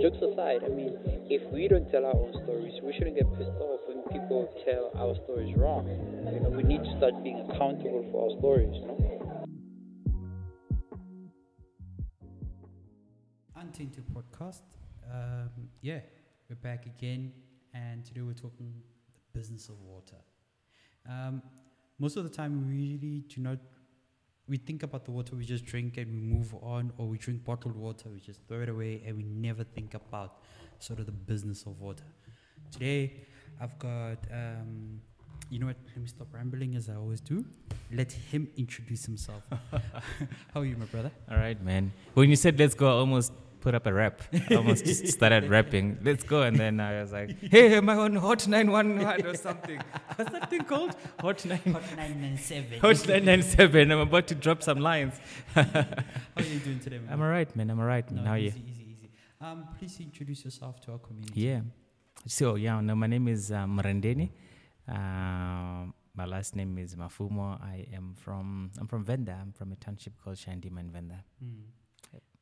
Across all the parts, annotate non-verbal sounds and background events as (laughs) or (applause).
jokes aside, I mean, if we don't tell our own stories, we shouldn't get pissed off when people tell our stories wrong. You know, we need to start being accountable for our stories. You know? Untainted podcast. Um, yeah, we're back again, and today we're talking the business of water. Um, most of the time, we really do not. We think about the water we just drink and we move on, or we drink bottled water, we just throw it away, and we never think about sort of the business of water. Today, I've got. Um, you know what? Let me stop rambling as I always do. Let him introduce himself. (laughs) How are you, my brother? All right, man. When you said let's go, I almost put up a rap. I almost just started rapping. Let's go. And then I was like, hey, am I on Hot 911 or something? What's that thing called? Hot 9 Hot 997. Hot 997. I'm about to drop some lines. (laughs) How are you doing today, man? I'm all right, man. I'm all right. No, man. How are you? easy, easy, easy. Um, please introduce yourself to our community. Yeah. So, yeah, no, my name is uh, Murendeni. Um my last name is Mafumo. I am from, I'm from Venda. I'm from a township called Shandima in Venda. Hmm.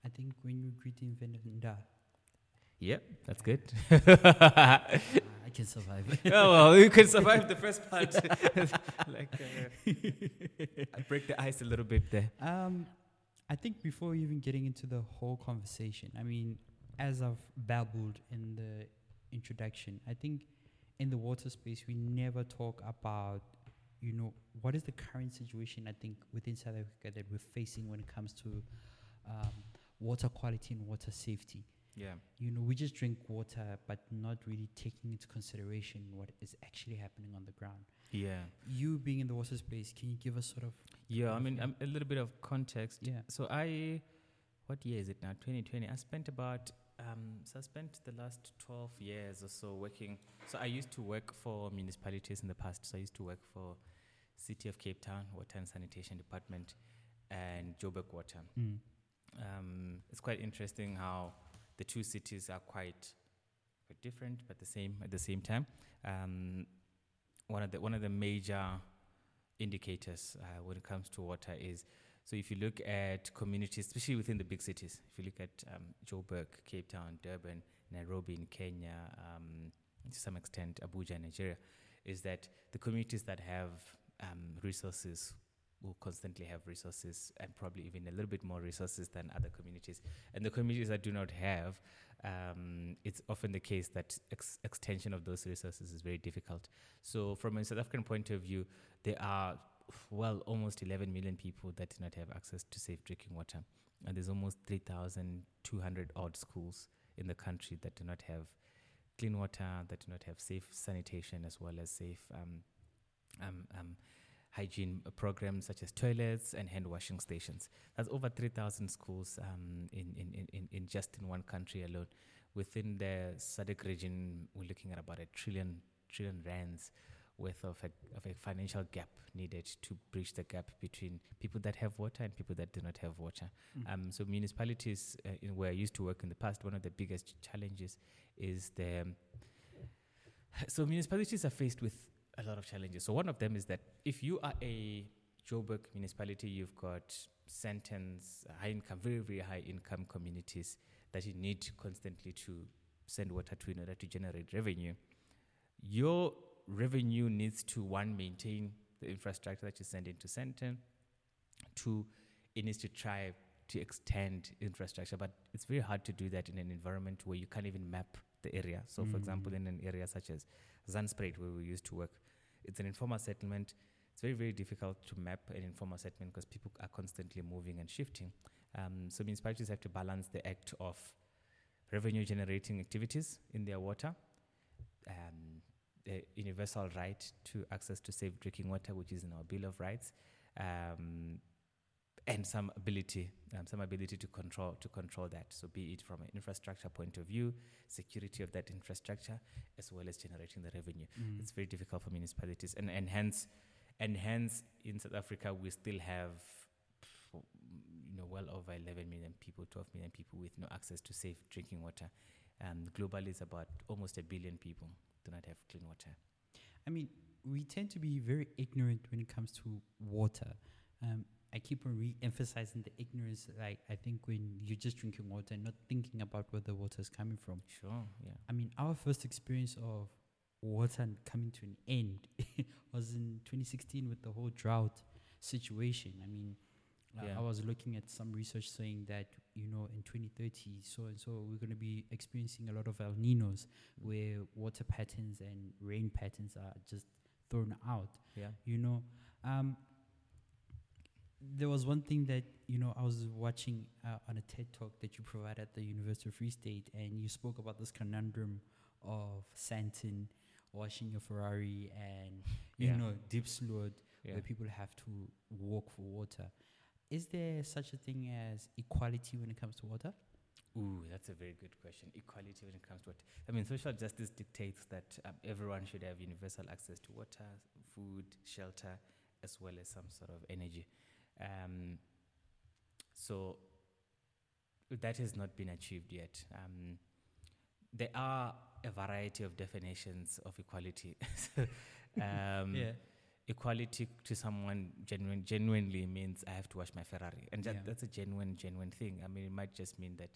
I think when you greet in Venda, Yep, that's good. (laughs) I can survive. (laughs) oh well, you can survive the first part. (laughs) like uh, I break the ice a little bit there. Um, I think before even getting into the whole conversation, I mean, as I've babbled in the introduction, I think in the water space we never talk about, you know, what is the current situation. I think within South Africa that we're facing when it comes to um, water quality and water safety. Yeah. You know, we just drink water, but not really taking into consideration what is actually happening on the ground. Yeah. You being in the water space, can you give us sort of Yeah. I mean, um, a little bit of context. yeah? So I, what year is it now? 2020. I spent about, um, so I spent the last 12 years or so working. So I used to work for municipalities in the past. So I used to work for City of Cape Town Water and Sanitation Department and Joburg Water. Mm. Um, it's quite interesting how the two cities are quite, quite different but the same at the same time. Um, one of the one of the major indicators uh, when it comes to water is so if you look at communities, especially within the big cities, if you look at um, Joburg, Cape Town, Durban, Nairobi in Kenya, um, to some extent Abuja Nigeria, is that the communities that have um, resources will constantly have resources and probably even a little bit more resources than other communities. And the communities that do not have, um, it's often the case that ex- extension of those resources is very difficult. So, from a South African point of view, there are well almost 11 million people that do not have access to safe drinking water, and there's almost 3,200 odd schools in the country that do not have clean water, that do not have safe sanitation, as well as safe um, um, um, hygiene programs such as toilets and hand washing stations. That's over 3,000 schools um, in, in, in- in, just in one country alone. Within the SADC region, we're looking at about a trillion trillion rands worth of a, of a financial gap needed to bridge the gap between people that have water and people that do not have water. Mm. Um, so municipalities, uh, in where I used to work in the past, one of the biggest challenges is the. So municipalities are faced with a lot of challenges. So one of them is that if you are a Joburg municipality, you've got Sandton, high income, very very high income communities that you need constantly to send water to in order to generate revenue. Your revenue needs to one maintain the infrastructure that you send into center. Two, it needs to try to extend infrastructure, but it's very hard to do that in an environment where you can't even map the area. So, for example, Mm. in an area such as Zandspruit, where we used to work, it's an informal settlement. It's very, very difficult to map an informal settlement because people are constantly moving and shifting. Um, so, municipalities have to balance the act of revenue generating activities in their water, um, the universal right to access to safe drinking water, which is in our Bill of Rights, um, and some ability, um, some ability to control to control that. So, be it from an infrastructure point of view, security of that infrastructure, as well as generating the revenue. Mm. It's very difficult for municipalities, and and hence, and hence in South Africa we still have, you know, well over 11 million people, 12 million people with no access to safe drinking water. Um, globally, it's about almost a billion people do not have clean water. I mean, we tend to be very ignorant when it comes to water. Um, I keep on re-emphasizing the ignorance. Like I think when you're just drinking water and not thinking about where the water is coming from. Sure. Yeah. I mean, our first experience of water coming to an end (laughs) was in 2016 with the whole drought situation. I mean, Yeah. I was looking at some research saying that you know in 2030, so and so we're going to be experiencing a lot of El Ninos, where water patterns and rain patterns are just thrown out. Yeah. You know, um, there was one thing that you know I was watching uh, on a TED talk that you provided at the University of Free State, and you spoke about this conundrum of Sandton washing your Ferrari and you Yeah. know Diepsloot, Yeah. where people have to walk for water. Is there such a thing as equality when it comes to water? Ooh, that's a very good question. Equality when it comes to water. I mean, social justice dictates that um, everyone should have universal access to water, food, shelter, as well as some sort of energy. Um, so that has not been achieved yet. Um, there are a variety of definitions of equality. (laughs) um, equality to someone genuine, genuinely means I have to wash my Ferrari, and that, Yeah. that's a genuine, genuine thing. I mean, it might just mean that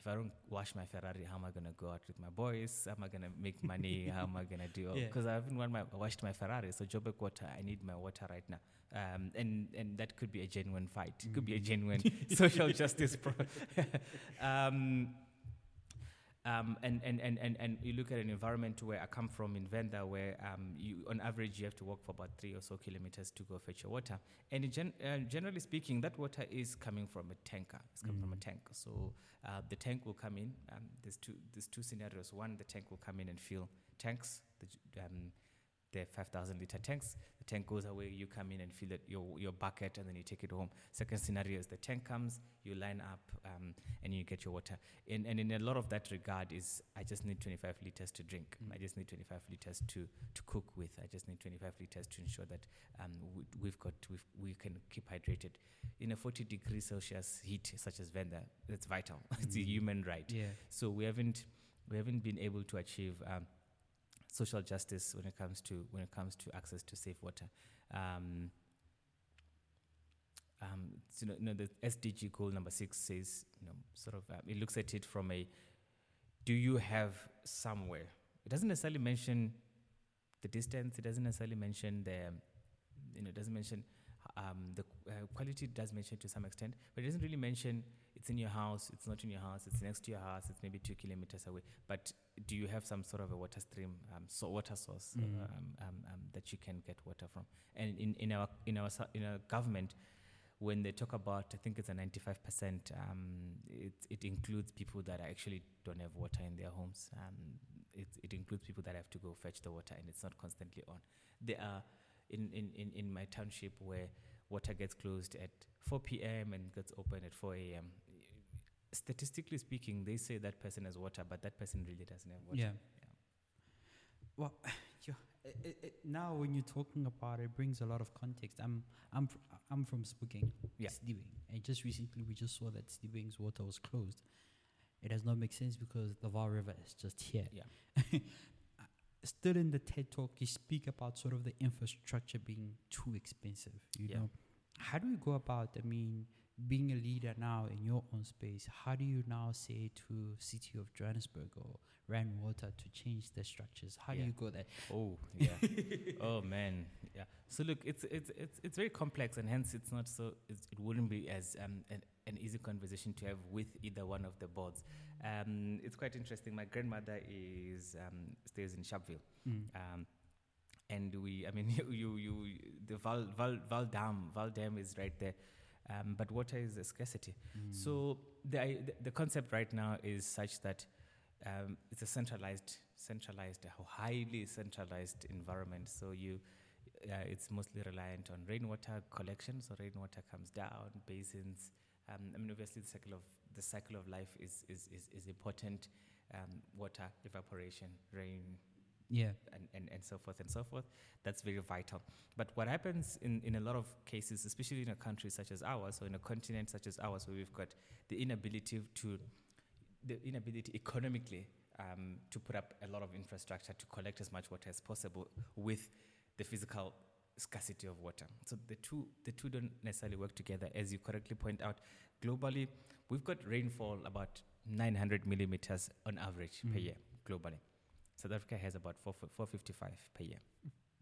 if I don't wash my Ferrari, how am I gonna go out with my boys? How am I gonna make money? (laughs) how am I gonna do? Yeah. Because I haven't won my, washed my Ferrari, so Joburg water, I need my water right now. Um, and and that could be a genuine fight. It could be a genuine (laughs) (laughs) social justice. Pro- um, um, and, and, and, and, and you look at an environment where I come from in Venda, where um, you, on average you have to walk for about three or so kilometers to go fetch your water. And in gen- uh, generally speaking, that water is coming from a tanker. It's coming from a Mm. tank. So uh, the tank will come in. Um, there's two there's two scenarios. One, the tank will come in and fill tanks. The, um, they're 5,000 liter tanks. The tank goes away, you come in and fill it, your, your bucket, and then you take it home. Second scenario is the tank comes, you line up, um, and you get your water. In, and in a lot of that regard is I just need 25 liters to drink. Mm. I just need 25 liters to, to cook with. I just need 25 liters to ensure that um, we, we've got we've, we can keep hydrated. In a 40 degrees Celsius heat such as Venda, that's vital. (laughs) it's a Mm. human right. Yeah. So we haven't we haven't been able to achieve um, social justice when it comes to when it comes to access to safe water. Um, um, so, you, know, the SDG goal number six says, you know, sort of, uh, it looks at it from a, do you have somewhere? It doesn't necessarily mention the distance. It doesn't necessarily mention the, um, you know, it doesn't mention um, the uh, quality. Does mention to some extent, but it doesn't really mention it's in your house, it's not in your house, it's next to your house, it's maybe two kilometers away. But do you have some sort of a water stream, um, so water source Mm. um, um, um, that you can get water from? And in, in our in our in our government, when they talk about, I think it's a 95%, um, it, it includes people that actually don't have water in their homes. Um, it, it includes people that have to go fetch the water and it's not constantly on. There are, in, in, in, in my township, where water gets closed at 4 p.m. and gets open at 4 a.m. Statistically speaking, they say that person has water, but that person really doesn't have water. Yeah. Well, (sighs) yeah, it, it, it, now when you're talking about it, it brings a lot of context. I'm I'm fr- I'm from Sebokeng, Yeah. Stibing, and just recently we just saw that Stibing's water was closed. It does not make sense because the Vaal River is just here. Yeah. (laughs) Still in the TED talk, you speak about sort of the infrastructure being too expensive. You Yeah. know, how do we go about? I mean, being a leader now in your own space, how do you now say to City of Johannesburg or Rand Water to change their structures? How do you go there? Oh yeah. (laughs) oh man. Yeah. So look, it's it's it's it's very complex, and hence it's not so. It's, it wouldn't be as um, an, an easy conversation to have with either one of the boards. Um, it's quite interesting. My grandmother is um, stays in Sharpeville. Mm. Um, and we, I mean, (laughs) you, you, you the Vaal, Vaal, Vaal Dam, Vaal Dam is right there, um, but water is a scarcity. Mm. So the, the concept right now is such that um, it's a centralized, centralized, highly centralized environment. So you, uh, it's mostly reliant on rainwater collection. So rainwater comes down, basins. Um, I mean, obviously, the cycle of the cycle of life is is is, is important. Um, water evaporation, rain, yeah. and, and, and so forth and so forth. That's very vital. But what happens in, in a lot of cases, especially in a country such as ours, or in a continent such as ours, where we've got the inability to, the inability economically um, to put up a lot of infrastructure to collect as much water as possible with the physical scarcity of water. So the two the two don't necessarily work together, as you correctly point out. Globally, we've got rainfall about 900 millimeters on average per Mm. year globally. South Africa has about 4, 455 per year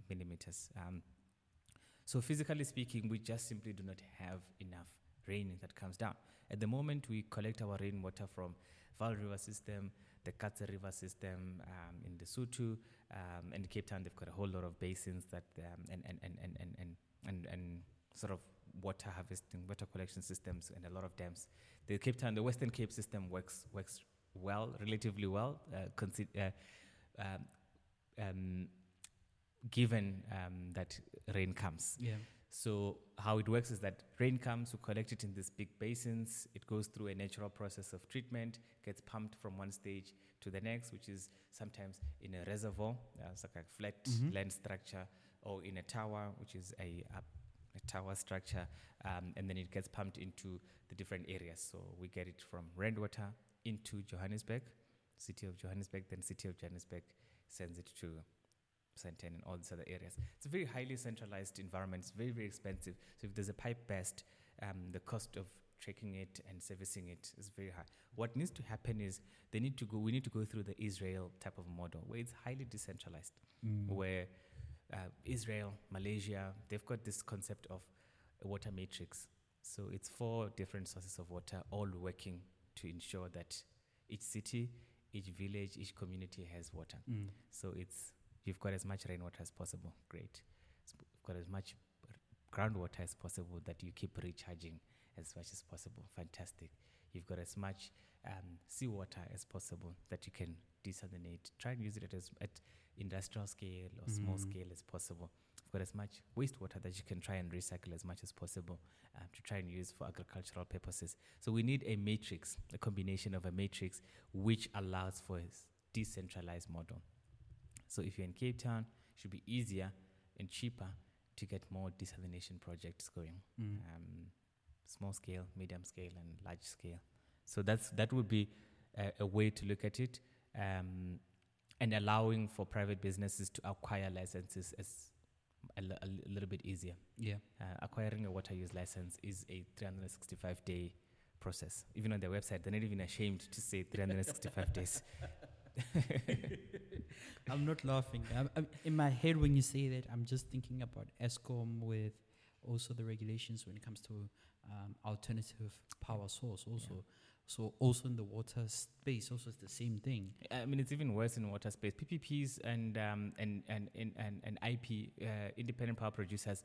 millimeters. Um, so physically speaking, we just simply do not have enough rain that comes down. At the moment, we collect our rainwater from Vaal River system, the Katse River system um, in Lesotho, um, and Cape Town. They've got a whole lot of basins that um, and, and, and, and, and, and, and, and sort of water harvesting, water collection systems, and a lot of dams. The Cape Town, the Western Cape system works works well, relatively well, uh, consi- uh, um, um, given um, that rain comes. Yeah. So how it works is that rain comes, we collect it in these big basins. It goes through a natural process of treatment, gets pumped from one stage to the next, which is sometimes in a reservoir, uh, it's like a flat Mhm. land structure, or in a tower, which is a, a, a tower structure, um, and then it gets pumped into the different areas. So we get it from rainwater into Johannesburg, city of Johannesburg, then city of Johannesburg sends it to Sandton and all these other areas. It's a very highly centralized environment. It's very, very expensive. So if there's a pipe burst, um, the cost of tracking it and servicing it is very high. What needs to happen is they need to go. We need to go through the Israel type of model where it's highly decentralized, Mm. where uh, Israel, Malaysia, they've got this concept of a water matrix. So it's four different sources of water all working to ensure that each city, each village, each community has water. Mm. So it's you've got as much rainwater as possible. Great. You've got as much groundwater as possible that you keep recharging as much as possible. Fantastic. You've got as much um, seawater as possible that you can desalinate. Try and use it at, as, at industrial scale or small Mm. scale as possible. You've got as much wastewater that you can try and recycle as much as possible um, to try and use for agricultural purposes. So we need a matrix, a combination of a matrix which allows for a decentralized model. So if you're in Cape Town, it should be easier and cheaper to get more desalination projects going, Mm. um, small scale, medium scale, and large scale. So that's that would be a, a way to look at it, um, and allowing for private businesses to acquire licenses as a, li- a li- little bit easier. Yeah. Uh, acquiring a water use license is a 365 day process. Even on their website, they're not even ashamed to say 365 (laughs) days. (laughs) I'm not laughing. I'm, I'm, in my head, when you say that, I'm just thinking about Eskom with also the regulations when it comes to um, alternative power source. Also, so also in the water space, also it's the same thing. I mean, it's even worse in water space. PPPs and um, and, and, and, and, IP, uh, independent power producers,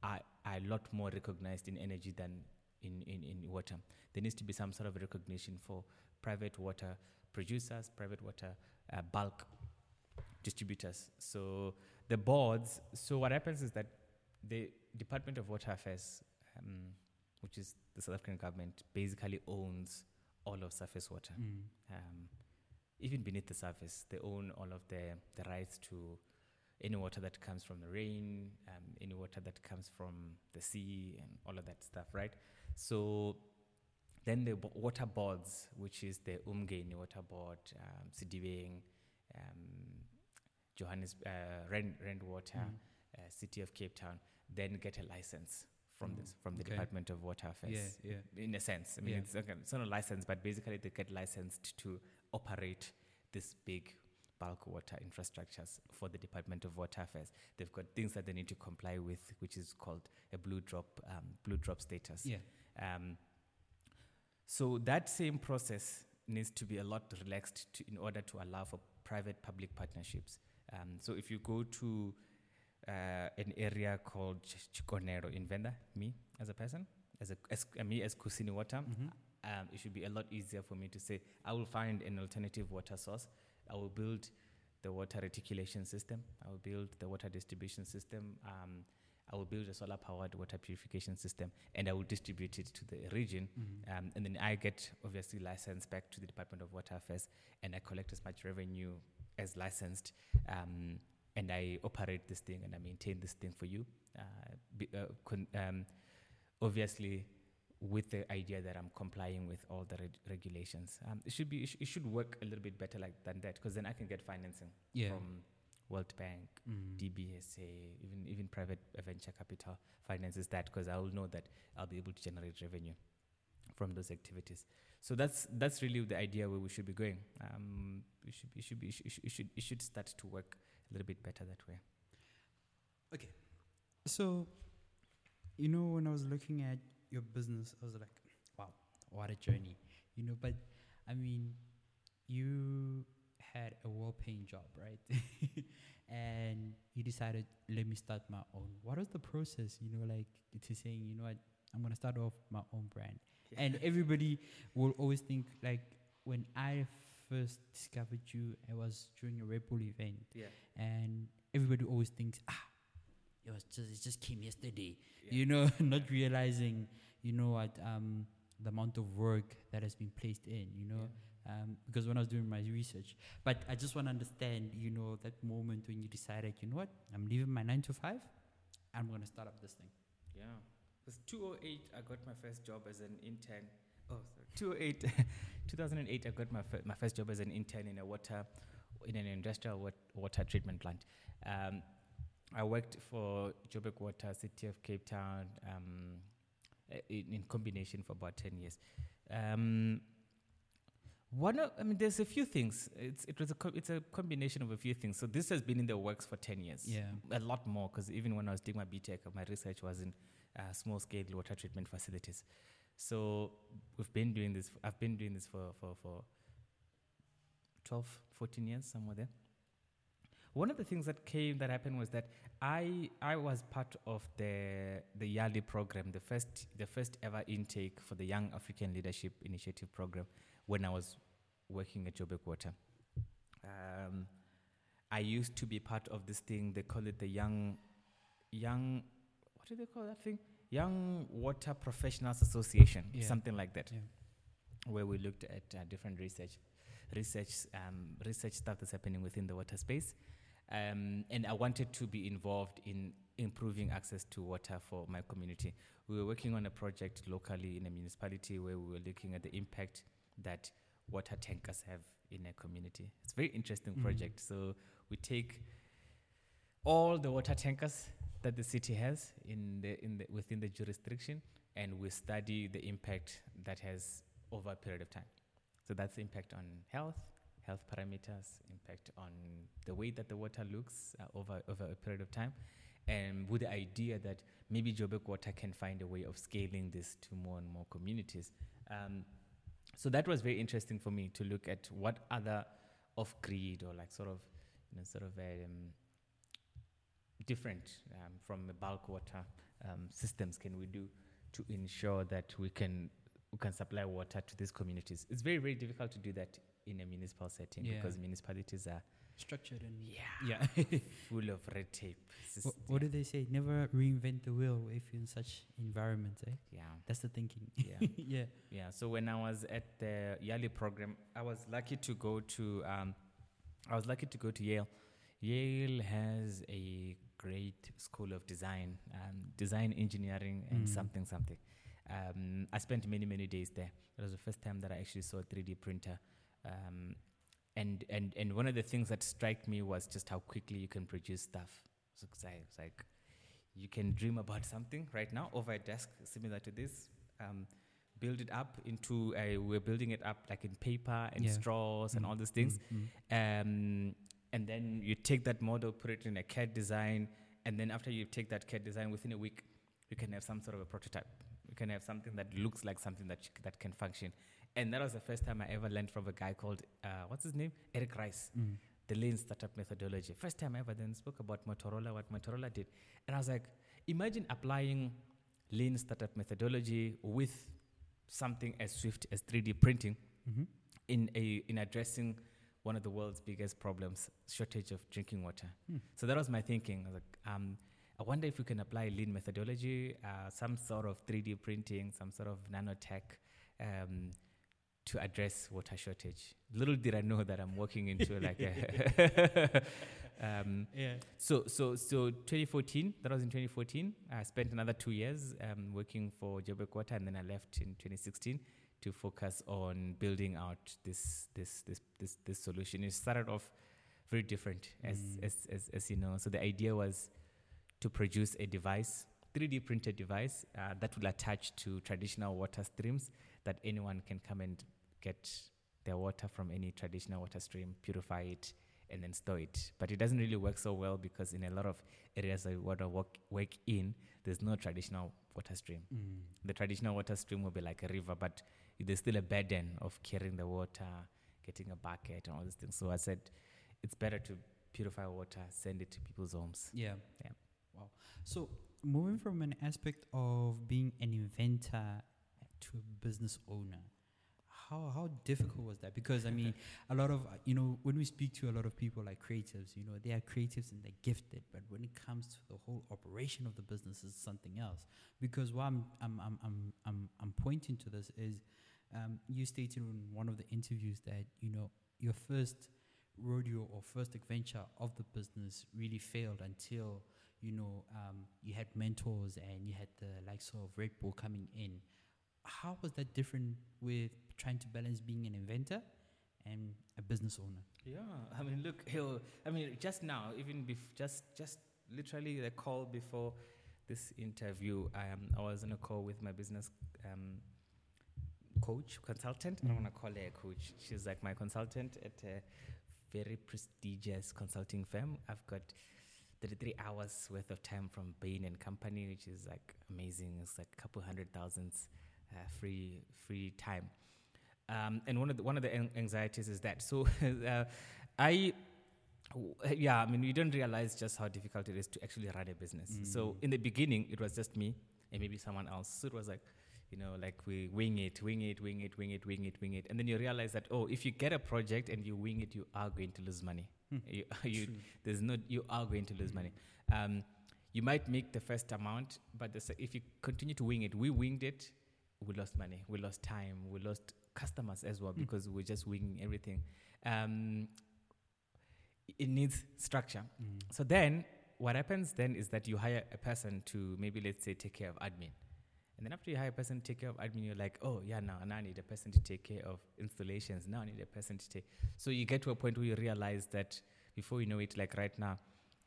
are, are a lot more recognized in energy than in, in, in water. There needs to be some sort of recognition for private water producers, private water uh, bulk distributors. So the boards. So what happens is that the Department of Water Affairs, um, which is the South African government, basically owns all of surface water Mm. um, even beneath the surface, they own all of the, the rights to any water that comes from the rain, um, any water that comes from the sea, and all of that stuff, right? So then the water boards, which is the Umgeni Water Board, um, Sedibeng, um, Johannes, uh, Rand, Rand Water, Mm. uh, City of Cape Town, then get a license from Mm, this from the okay. Department of Water Affairs Yeah, yeah. in a sense. I mean, Yeah. it's, not, it's not a license, but basically they get licensed to operate this big bulk water infrastructures for the Department of Water Affairs. They've got things that they need to comply with, which is called a blue drop, um, blue drop status. Yeah. Um, so that same process needs to be a lot relaxed to, in order to allow for private-public partnerships. Um, so if you go to uh, an area called Ch- Chikonero in Venda, me as a person, as a as, uh, me as Kusini Water, Mhm. um, it should be a lot easier for me to say, I will find an alternative water source. I will build the water reticulation system. I will build the water distribution system. Um, I will build a solar powered water purification system and I will distribute it to the region. Mhm. Um, and then I get obviously licensed back to the Department of Water Affairs and I collect as much revenue as licensed. Um, and I operate this thing and I maintain this thing for you. Uh, be, uh, con- um, obviously, with the idea that I'm complying with all the reg- regulations. Um, it should be it, sh- it should work a little bit better like than that because then I can get financing Yeah. from World Bank, Mm. DBSA, even even private venture capital finances that because I will know that I'll be able to generate revenue from those activities. So that's that's really the idea where we should be going. Um, we should it should be it should, it should it should start to work little bit better that way. Okay. So, you know, when I was looking at your business, I was like, wow, what a journey. You know, but I mean, you had a well paying job, right? (laughs) and you decided, let me start my own. What was the process, you know, like to saying, you know what, I'm going to start off my own brand? And everybody will always think, like, when I first discovered you, it was during a Red Bull event. Yeah, and everybody always thinks ah it was just it just came yesterday. Yeah. you know (laughs) not realizing you know what um the amount of work that has been placed in you know? Um, because when I was doing my research but I just want to understand you know that moment when you decided you know what? I'm leaving my 9 to 5 I'm going to start up this thing. Yeah. Because 208, I got my first job as an intern. Oh, sorry. (laughs) 208, 2008, I got my, fir- my first job as an intern in a water, in an industrial wat- water treatment plant. Um, I worked for Joburg Water, City of Cape Town, um, in, in combination for about 10 years. Um, one of, I mean, there's a few things. It's, it was a co- it's a combination of a few things. So this has been in the works for 10 years yeah a lot more because even when I was doing my BTech, my research was in uh, small scale water treatment facilities. So we've been doing this, I've been doing this for, for, for 12, 14 years, somewhere there. One of the things that came, that happened was that I, I was part of the, the Yali program, the first, the first ever intake for the Young African Leadership Initiative program when I was working at Joburg Water. Um, I used to be part of this thing. They call it the young, young. What do they call that thing? Young Water Professionals Association, Yeah. something like that, yeah where we looked at uh, different research, research, um, research stuff that's happening within the water space, um, and I wanted to be involved in improving access to water for my community. We were working on a project locally in a municipality where we were looking at the impact that water tankers have in a community. It's a very interesting Mhm. project. So we take all the water tankers that the city has in the, in the, within the jurisdiction and we study the impact that has over a period of time. So that's impact on health, health parameters, impact on the way that the water looks uh, over, over a period of time, and with the idea that maybe Joburg Water can find a way of scaling this to more and more communities. Um, so that was very interesting for me to look at what other off-grid or like sort of, you know, sort of um, different um, from the bulk water um, systems can we do to ensure that we can we can supply water to these communities. It's very very difficult to do that in a municipal setting Yeah. because municipalities are structured and yeah yeah (laughs) (laughs) full of red tape. What, what do they say never reinvent the wheel if you're in such environments eh yeah that's the thinking yeah. (laughs) yeah Yeah. So when I was at the Yali program, I was lucky to go to um, I was lucky to go to Yale. Yale has a great school of design, um, design engineering, and Mm. something something. Um, I spent many many days there. It was the first time that I actually saw a 3D printer. Um, and, and, and one of the things that struck me was just how quickly you can produce stuff. So like, it's like you can dream about something right now over a desk similar to this. Um, build it up into a, we're building it up like in paper and Yeah. straws and Mm, all these things mm, mm. um, and then you take that model put it in a CAD design and then after you take that CAD design within a week you can have some sort of a prototype you can have something that looks like something that that can function and that was the first time I ever learned from a guy called uh, what's his name Eric Ries Mm. the lean startup methodology. First time I ever then spoke about Motorola, what Motorola did. And I was like, imagine applying lean startup methodology with something as swift as 3D printing Mhm. in, a, in addressing one of the world's biggest problems, shortage of drinking water. Hmm. So that was my thinking. I was like, um, I wonder if we can apply lean methodology, uh, some sort of 3D printing, some sort of nanotech, um, to address water shortage. Little did I know that I'm walking into like a. (laughs) um, Yeah. so so so 2014. That was in 2014. I spent another two years um, working for Joburg Water, and then I left in 2016 to focus on building out this this this this this solution. It started off very different, as, Mm. as, as, as you know. So the idea was to produce a device, 3D printed device uh, that will attach to traditional water streams that anyone can come and get their water from any traditional water stream, purify it, and then store it. But it doesn't really work so well because in a lot of areas I want to work, work in, there's no traditional water stream. Mm. The traditional water stream will be like a river, but there's still a burden of carrying the water, getting a bucket, and all these things. So I said, it's better to purify water, send it to people's homes. Yeah. Yeah. Wow. So moving from an aspect of being an inventor to a business owner, how how difficult was that? Because I mean, (laughs) a lot of you know when we speak to a lot of people like creatives, you know they are creatives and they're gifted, but when it comes to the whole operation of the business, is something else. Because what I'm I'm I'm I'm I'm, I'm pointing to this is, um, you stated in one of the interviews that you know your first rodeo or first adventure of the business really failed until you know um, you had mentors and you had the likes of Red Bull coming in. How was that different with trying to balance being an inventor and a business owner? Yeah, I mean, look, (laughs) he'll, I mean, just now, even bef- just just literally the call before this interview, I, um, I was on a call with my business um, coach, consultant. I don't want to call her a coach. She's like my consultant at a very prestigious consulting firm. I've got 33 hours worth of time from Bain and Company, which is like amazing. It's like a couple hundred thousands uh, free free time. Um, and one of the, one of the anxieties is that. So (laughs) uh, I, yeah, I mean, you don't realize just how difficult it is to actually run a business. So Mm. in the beginning, it was just me and maybe someone else. So it was like, you know, like we wing it, wing it, wing it, wing it, wing it, wing it, and then you realize that oh, if you get a project and you wing it, you are going to lose money. Hmm. You, (laughs) you, there's no, you are going to lose money. Um, you might make the first amount, but the, if you continue to wing it, we winged it, we lost money, we lost time, we lost customers as well Mm. because we're just winging everything. Um, it needs structure. Mm. So then, what happens then is that you hire a person to maybe let's say take care of admin, and then after you hire a person to take care of admin, you're like, oh yeah, now, now I need a person to take care of installations. Now I need a person to take. So you get to a point where you realize that before you know it, like right now,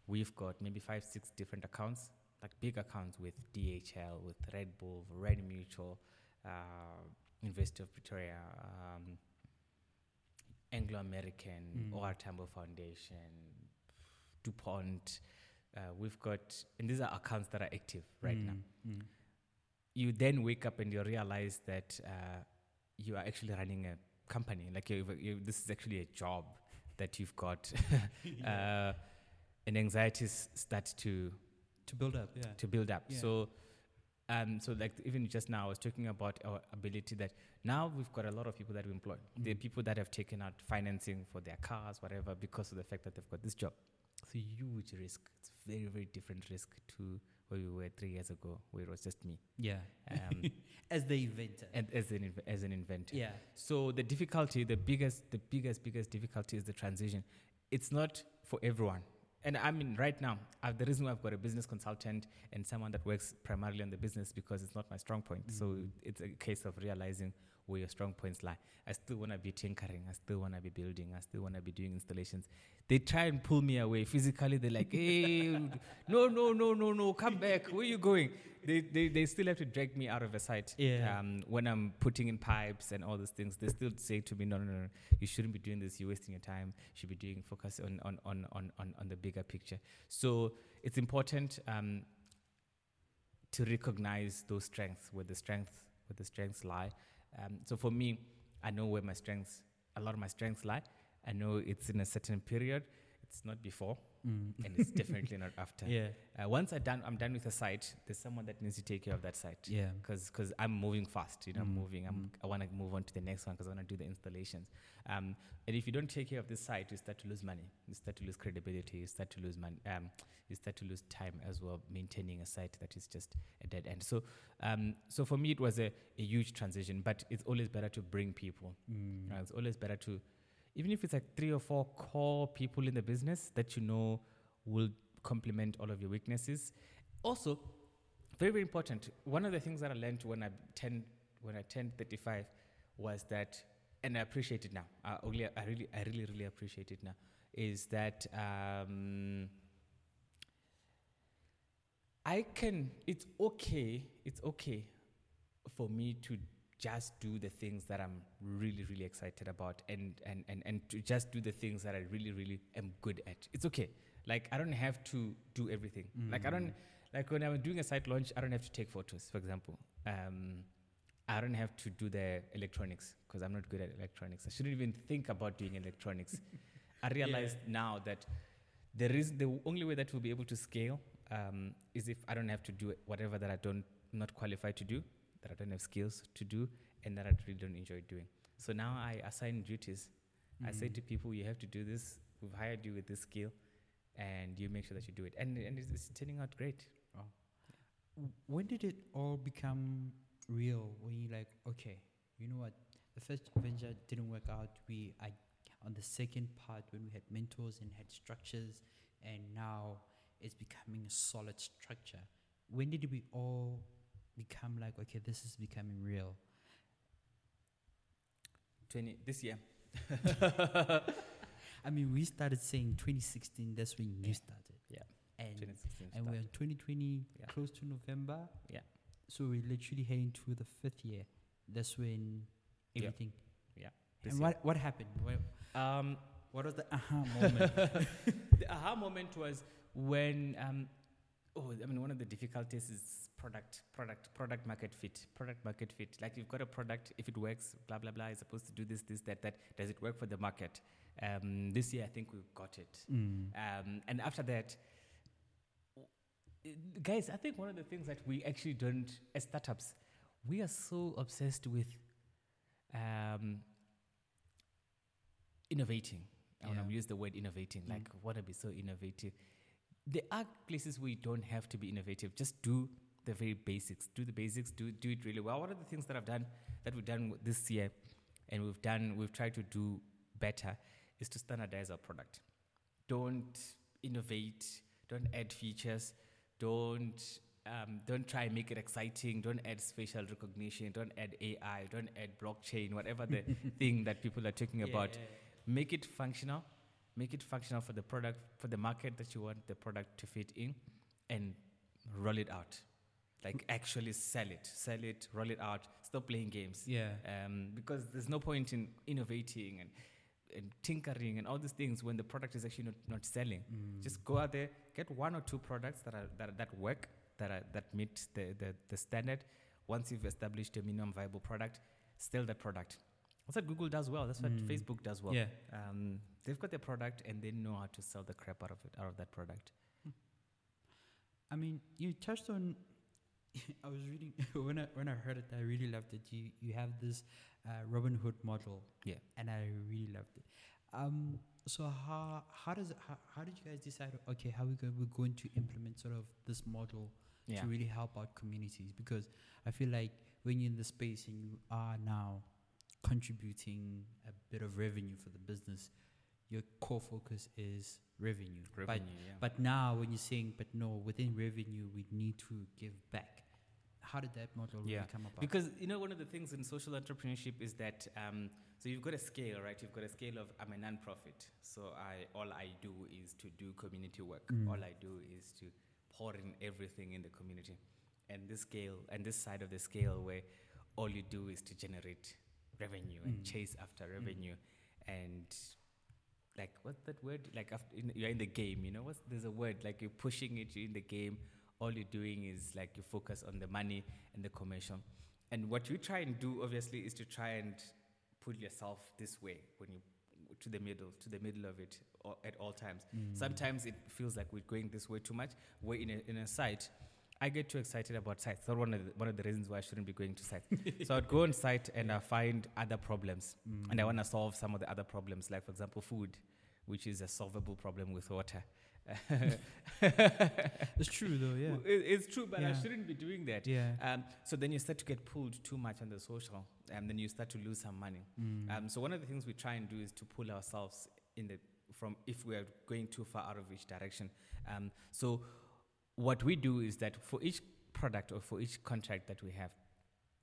we've got maybe five, six different accounts, like big accounts with DHL, with Red Bull, Red Mutual, uh, University of Pretoria. Um, Anglo American, Mm. OR Tambo Foundation, DuPont. Uh, we've got, and these are accounts that are active right now. Mm. You then wake up and you realize that uh, you are actually running a company. Like you, you, this is actually a job that you've got, (laughs) (laughs) uh, and anxieties start to to build up, yeah. to build up. Yeah. So, um, so like even just now, I was talking about our ability that now we've got a lot of people that we employ. There are Mm. people that have taken out financing for their cars, whatever, because of the fact that they've got this job. It's a huge risk. It's very, very different risk to where we were three years ago, where it was just me Yeah. um, (laughs) As the inventor. and as an as an inventor. yeah. So the difficulty, the biggest, the biggest, biggest difficulty is the transition. It's not for everyone. And I mean, right now, uh, the reason why I've got a business consultant and someone that works primarily on the business because it's not my strong point. So Mm. it's a case of realizing where your strong points lie. I still want to be tinkering. I still want to be building. I still want to be doing installations. They try and pull me away physically. They're like, "Hey, no, no, no, no, no, come back. Where are you going?" They, they, they still have to drag me out of the site. Yeah. Um, when I'm putting in pipes and all those things, they still say to me, "No, no, no, no. You shouldn't be doing this. You're wasting your time. You should be doing focus on on on on on, on the bigger picture." So it's important um, to recognize those strengths, where the strengths where the strengths lie. Um, so for me, I know where my strengths, a lot of my strengths lie. I know it's in a certain period. It's not before, Mm. and it's definitely not (laughs) after. yeah. Uh, once I done, I'm done with a site. There's someone that needs to take care of that site Yeah. because because I'm moving fast. You know, I'm Mm, moving. I'm, mm. I want to move on to the next one because I want to do the installations. Um, and if you don't take care of this site, you start to lose money. You start to lose credibility. You start to lose money. Um, you start to lose time as well maintaining a site that is just a dead end. So, um, so for me, it was a, a huge transition. But it's always better to bring people. Mm. Uh, it's always better to, even if it's like three or four core people in the business that you know will complement all of your weaknesses. Also, very very important. One of the things that I learned when I turned when I turned 35 was that, and I appreciate it now. I, only, I really I really really appreciate it now. is that um, I can. It's okay. It's okay for me to just do the things that I'm really, really excited about, and and and and to just do the things that I really, really am good at. It's okay. Like I don't have to do everything. Like I don't like when I'm doing a site launch, I don't have to take photos, for example. Um, I don't have to do the electronics because I'm not good at electronics. I shouldn't even think about doing electronics. (laughs) I realized now that there is the only way that we'll be able to scale um, is if I don't have to do whatever that I don't not qualified to do, that I don't have skills to do, and that I really don't enjoy doing. So now I assign duties. I say to mm-hmm. people, you have to do this. We've hired you with this skill, and you make sure that you do it. And and it's, it's turning out great. W- When did it all become real? When you like, okay, you know what? The first venture didn't work out. We I on the second part when we had mentors and had structures, and now it's becoming a solid structure. When did we all become like, okay, this is becoming real? Twenty this year. (laughs) I mean, we started saying 2016. That's when you Yeah. started. Yeah. And 2016 and we're in 2020, Yeah. close to November. Yeah. So we're literally heading to the fifth year. That's when Yeah. everything. This And year. what what happened? What, Um, what was the aha moment? (laughs) the aha moment was when um, oh i mean one of the difficulties is product product product market fit product market fit. Like you've got a product if it works blah blah blah it's supposed to do this this that that. Does it work for the market? Um, this year i think we've got it. Mm. um, and after that guys i think one of the things that we actually don't as startups we are so obsessed with um, innovating. I want to use the word innovating. Mm. like want to be so innovative there are places where you don't have to be innovative. Just do the very basics. Do the basics. Do do it really well. One of the things that i've done that we've done this year and we've done we've tried to do better is to standardize our product. Don't innovate. Don't add features. Don't um, don't try and make it exciting. Don't add facial recognition. Don't add ai don't add blockchain whatever the (laughs) thing that people are talking about. make it functional make it functional for the product for the market that you want the product to fit in and roll it out. Like actually sell it sell it roll it out stop playing games. Yeah. um, because there's no point in innovating and, and tinkering and all these things when the product is actually not, not selling. Mm. just go out there get one or two products that are that, that work that are that meet the, the, the standard. Once you've established a minimum viable product sell that product that's what google does well that's what Mm. facebook does well Yeah. um, they've got their product and they know how to sell the crap out of it out of that product I mean, you touched on. (laughs) I was reading (laughs) when I when I heard it, I really loved it. You you have this uh, Robin Hood model, Yeah. and I really loved it. Um, so how how does how, how did you guys decide? Okay, how we go, we're going to implement sort of this model yeah to really help out communities because I feel like when you're in the space and you are now contributing a bit of revenue for the business, your core focus is revenue. But revenue yeah but now when you're saying, but no, within revenue we need to give back. How did that model really come about? Because you know one of the things in social entrepreneurship is that um, so you've got a scale, right? You've got a scale of I'm a non-profit, so I all I do is to do community work. Mm. All I do is to pour in everything in the community, and this scale and this side of the scale where all you do is to generate revenue and Mm. chase after revenue, and like what's that word? Like after in, you're in the game, you know? What's there's a word like you're pushing it. You're in the game. All you're doing is like you focus on the money and the commercial. And what you try and do, obviously, is to try and put yourself this way when you to the middle, to the middle of it all, at all times. Mm. Sometimes it feels like we're going this way too much. Where in a, in a site, I get too excited about sites. That's one of the, one of the reasons why I shouldn't be going to sites. so I'd go on site and I find other problems, Mm. and I want to solve some of the other problems, like for example, food, which is a solvable problem with water. (laughs) It's true though, yeah. It- it's true, but I shouldn't be doing that. Yeah. Um, so then you start to get pulled too much on the social, and then you start to lose some money. Mm. Um, so one of the things we try and do is to pull ourselves in the from if we are going too far out of each direction. Um, so what we do is that for each product or for each contract that we have,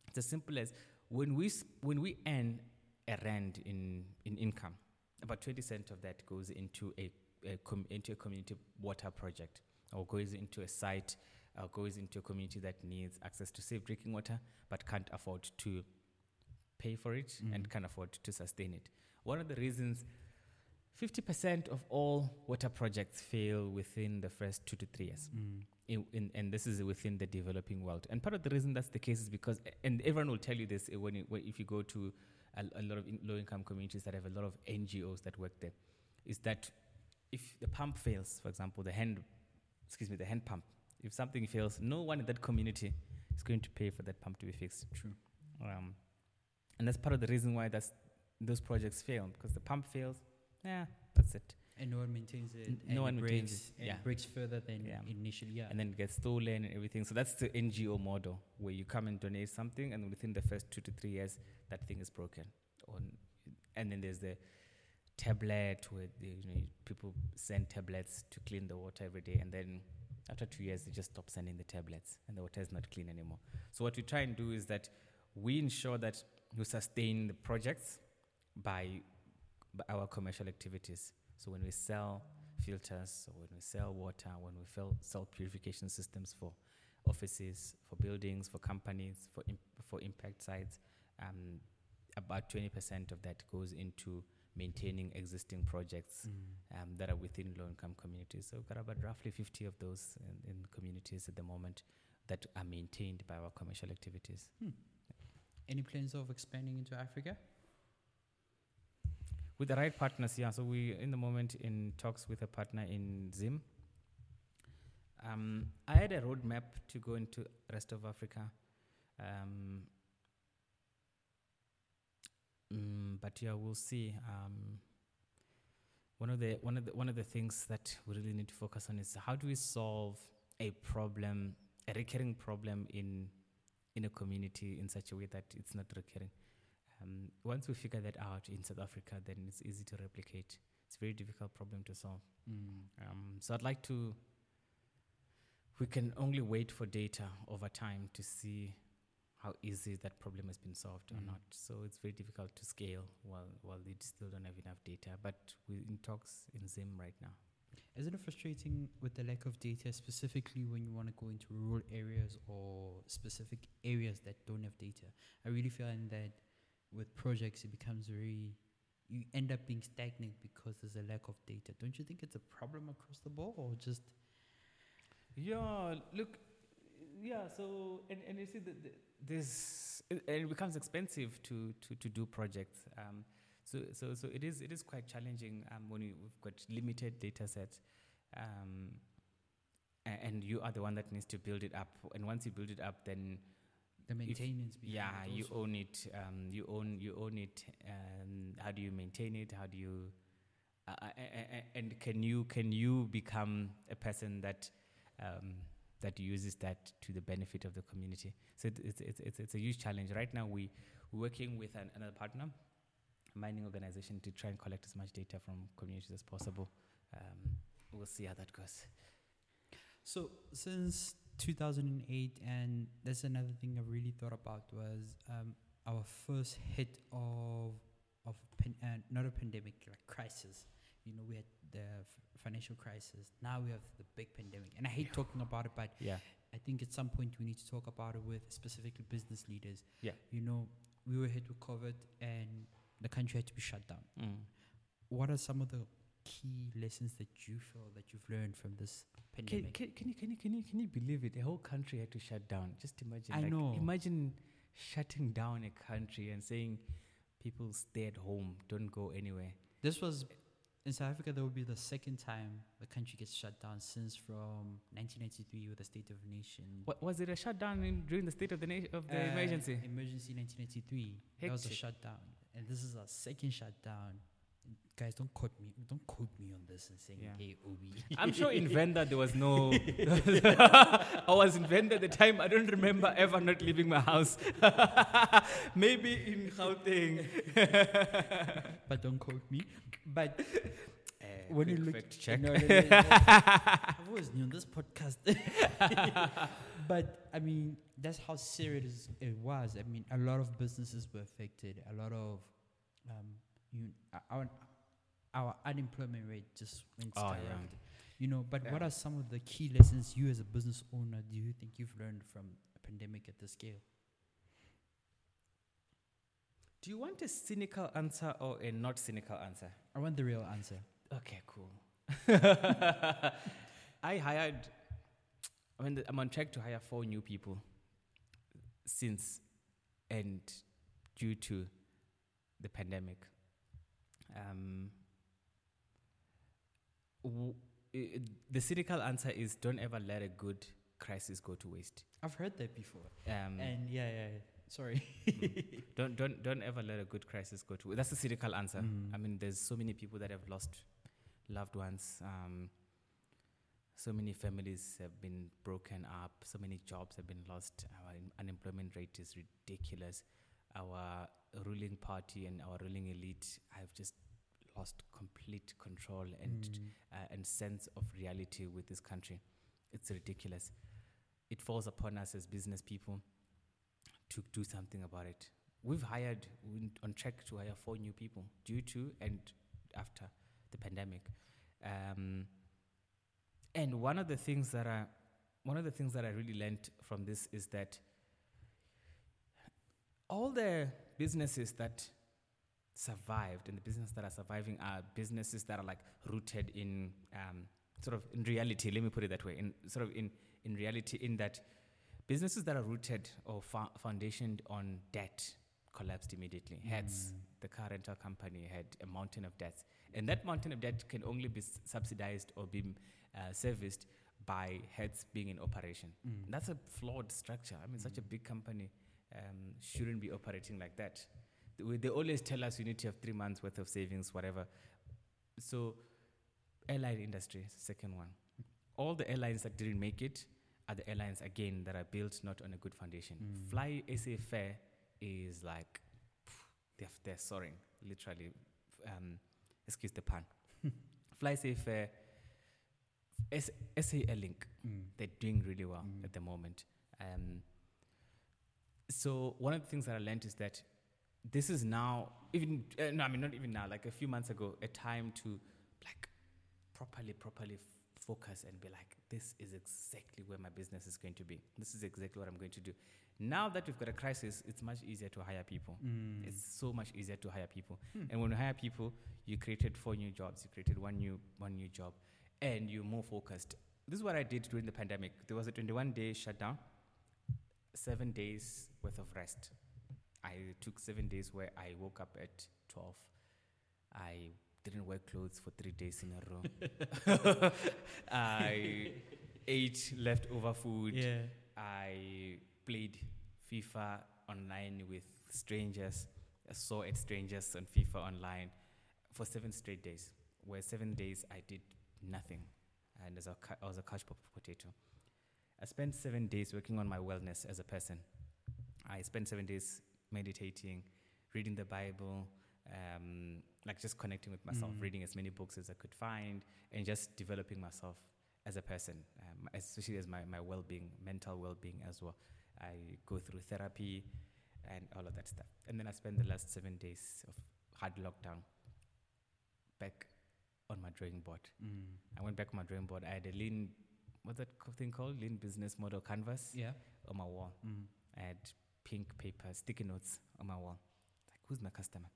it's as simple as when we when we earn a rand in in income, about 20 cent of that goes into a, a com- into a community water project, or goes into a site, or goes into a community that needs access to safe drinking water but can't afford to pay for it and Mm. can't afford to sustain it. One of the reasons 50% of all water projects fail within the first two to three years. Mm. In, in, and this is within the developing world. And part of the reason that's the case is because, and everyone will tell you this uh, when, you, when if you go to a, a lot of in low income communities that have a lot of NGOs that work there, is that if the pump fails, for example, the hand, excuse me, the hand pump, if something fails, no one in that community is going to pay for that pump to be fixed. True. Um, and that's part of the reason why that's, those projects fail because the pump fails. Yeah, that's it. And no one maintains it. N- and no it one maintains breaks, it, and yeah. breaks further than Yeah. initially. Yeah. and then it gets stolen and everything. So that's the NGO model where you come and donate something, and within the first two to three years, that thing is broken. On, and then there's the tablet where the, you know people send tablets to clean the water every day, and then after two years they just stop sending the tablets, and the water is not clean anymore. So what we try and do is that we ensure that we sustain the projects by our commercial activities. So when we sell filters, or when we sell water, when we fill, sell purification systems for offices, for buildings, for companies, for imp- for impact sites, um, about 20% of that goes into maintaining existing projects Mm. um, that are within low-income communities. So we've got about roughly 50 of those in, in communities at the moment that are maintained by our commercial activities. Any plans of expanding into Africa? With the right partners, yeah. So we in the moment in talks with a partner in Zim. Um, I had a roadmap to go into rest of Africa, um, mm, but yeah, we'll see. Um, one of the one of the one of the things that we really need to focus on is how do we solve a problem, a recurring problem in in a community in such a way that it's not recurring. Um, once we figure that out in South Africa, then it's easy to replicate. It's a very difficult problem to solve. Mm. Um, so I'd like to. We can only wait for data over time to see how easy that problem has been solved or Mm. not. So it's very difficult to scale while while they still don't have enough data. But we're in talks in Zim right now. Isn't it frustrating with the lack of data, specifically when you want to go into rural areas or specific areas that don't have data? I really find that with projects, it becomes very, you end up being stagnant because there's a lack of data. Don't you think it's a problem across the board or just, Yeah, look, yeah. So and, and you see that this and it becomes expensive to to, to do projects. Um, so so so it is it is quite challenging um, when we've got limited data sets. Um, and you are the one that needs to build it up. And once you build it up, then the maintenance behind yeah, it you also? own it. Um, you own you own it. Um, how do you maintain it? How do you uh, uh, uh, uh, and can you can you become a person that um, that uses that to the benefit of the community? So it, it's, it's it's it's a huge challenge. Right now, we we're working with an, another partner, a mining organization, to try and collect as much data from communities as possible. Um, we'll see how that goes. So since 2008, and that's another thing I really thought about was um, our first hit of of pan, uh, not a pandemic like crisis. You know, we had the f- financial crisis. Now we have the big pandemic, and I hate talking about it, but Yeah. I think at some point we need to talk about it with specifically business leaders. Yeah. You know, we were hit with COVID, and the country had to be shut down. Mm. What are some of the key lessons that you feel that you've learned from this pandemic? can, can, you, can, you, can, you, can you believe it? The whole country had to shut down. Just imagine. I like, know. Imagine shutting down a country and saying people stay at home, don't go anywhere. This was in South Africa. That would be the second time the country gets shut down since from 1993 with the State of the Nation. What, was it a shutdown in, during the state of the, na- of the Uh, emergency? Emergency 1993. That was a Hectic. shutdown, and this is our second shutdown. Guys, don't quote me. Don't quote me on this and saying, Yeah. "Hey, Obi." (laughs) I'm sure in Venda there was no. (laughs) I was in Venda at the time. I don't remember ever not leaving my house. (laughs) Maybe in Gauteng. but don't quote me. But Uh, when you look, check. No, no, no, no. I've always known this podcast. but I mean, that's how serious it was. I mean, a lot of businesses were affected. A lot of, um, you, I, I, our unemployment rate just went Oh, yeah. You know, but what are some of the key lessons you as a business owner do you think you've learned from a pandemic at this scale? Do you want a cynical answer or a not cynical answer? I want the real answer. Okay, cool. (laughs) I hired, I mean, I'm on track to hire four new people since and due to the pandemic. Um, w- the cynical answer is don't ever let a good crisis go to waste. I've heard that before. Um, and yeah, yeah, yeah. sorry. (laughs) don't don't don't ever let a good crisis go to. That's the cynical answer. Mm. I mean, there's so many people that have lost loved ones. Um, so many families have been broken up. So many jobs have been lost. Our unemployment rate is ridiculous. Our ruling party and our ruling elite have just lost complete control and Mm. uh, and sense of reality with this country. It's ridiculous. It falls upon us as business people to do something about it. We've hired, on track to hire four new people due to and after the pandemic. Um, and one of the things that I, one of the things that I really learned from this is that all the businesses that survived and the businesses that are surviving are businesses that are like rooted in um, sort of in reality. Let me put it that way. In sort of in in reality, in that businesses that are rooted or fo- foundationed on debt collapsed immediately. Hertz, Mm. the car rental company had a mountain of debts, and that mountain of debt can only be s- subsidized or be uh, serviced by heads being in operation. Mm. That's a flawed structure. I mean, such a big company um, shouldn't be operating like that. They, always tell us you need to have three months worth of savings, whatever. So, airline industry, second one. All the airlines that didn't make it are the airlines again that are built not on a good foundation. Mm. Fly SA Fair is like they're, they're soaring, literally. Um, excuse the pun. (laughs) Fly SA Fair, S- SA Link Mm. they're doing really well Mm. at the moment. Um, so one of the things that I learned is that this is now even uh, no, I mean not even now, like a few months ago, a time to like properly, properly f- focus and be like, this is exactly where my business is going to be. This is exactly what I'm going to do. Now that we've got a crisis, it's much easier to hire people. Mm. It's so much easier to hire people. Hmm. And when you hire people, you created four new jobs. You created one new one new job, and you're more focused. This is what I did during the pandemic. There was a 21 day shutdown, seven days worth of rest. I took seven days where I woke up at 12. I didn't wear clothes for three days in a row. (laughs) I ate leftover food. Yeah. I played FIFA online with strangers. I saw at strangers on FIFA online for seven straight days. Where seven days I did nothing, and as a cou- I was a couch potato. I spent seven days working on my wellness as a person. I spent seven days meditating, reading the Bible, um, like just connecting with myself, Mm. reading as many books as I could find, and just developing myself as a person, um, especially as my, my well being, mental well being as well. I go through therapy and all of that stuff. And then I spent the last seven days of hard lockdown back on my drawing board. Mm. I went back on my drawing board. I had a lean, what's that thing called? Lean business model canvas Yeah. on my wall. Mm. I had pink paper, sticky notes on my wall. Like, who's my customer?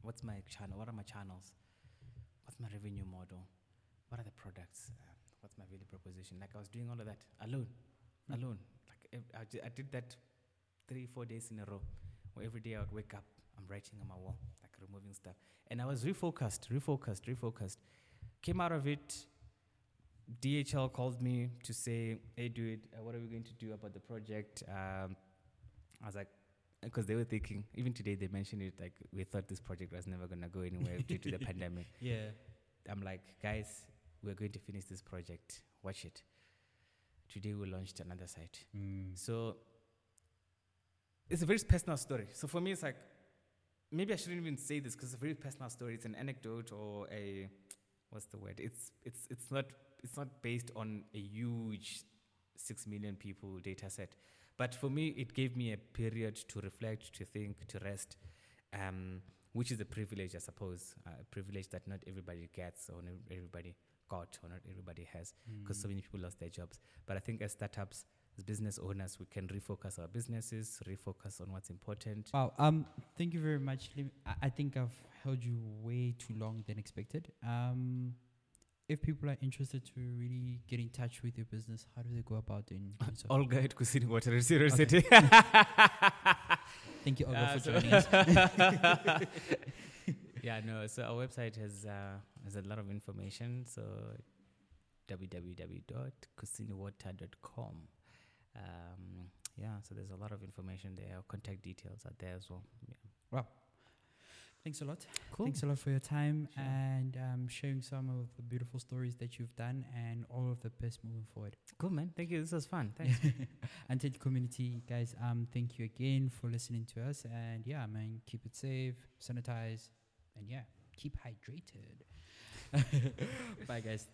What's my channel? What are my channels? What's my revenue model? What are the products? Um, what's my value proposition? Like, I was doing all of that alone, Hmm. alone. Like, I, I did that three, four days in a row. Where every day I would wake up, I'm writing on my wall, like removing stuff. And I was refocused, refocused, refocused. Came out of it. DHL called me to say, "Hey, dude, uh, what are we going to do about the project?" Um, I was like, because they were thinking, even today they mentioned it, like we thought this project was never gonna go anywhere due to the (laughs) pandemic. Yeah. I'm like, guys, we're going to finish this project. Watch it. Today we launched another site. Mm. So it's a very personal story. So for me, it's like maybe I shouldn't even say this because it's a very personal story. It's an anecdote or a what's the word? It's it's it's not it's not based on a huge six million people data set. But for me, it gave me a period to reflect, to think, to rest. Um, which is a privilege, I suppose, uh, a privilege that not everybody gets or not everybody got or not everybody has because so Mm. many people lost their jobs. But I think as startups, as business owners, we can refocus our businesses, refocus on what's important. Wow. Um. Thank you very much. I, I think I've held you way too long than expected. Um. If people are interested to really get in touch with your business, how do they go about doing, (laughs) so? Olga at Kusini Water Zero Okay. City. (laughs) (laughs) Thank you, Olga, Uh, for so- joining us. yeah, no. So our website has uh, has a lot of information. So www.kusiniwater.com. Um, yeah, so there's a lot of information there. Our contact details are there as well. Yeah. Thanks a lot. Cool. Thanks a lot for your time Sure. and um, sharing some of the beautiful stories that you've done and all of the best moving forward. Cool, man. Thank you. This was fun. Thanks. (laughs) Untainted community, guys, um, thank you again for listening to us. And yeah, man, keep it safe, sanitize, and yeah, keep hydrated. (laughs) Bye, guys.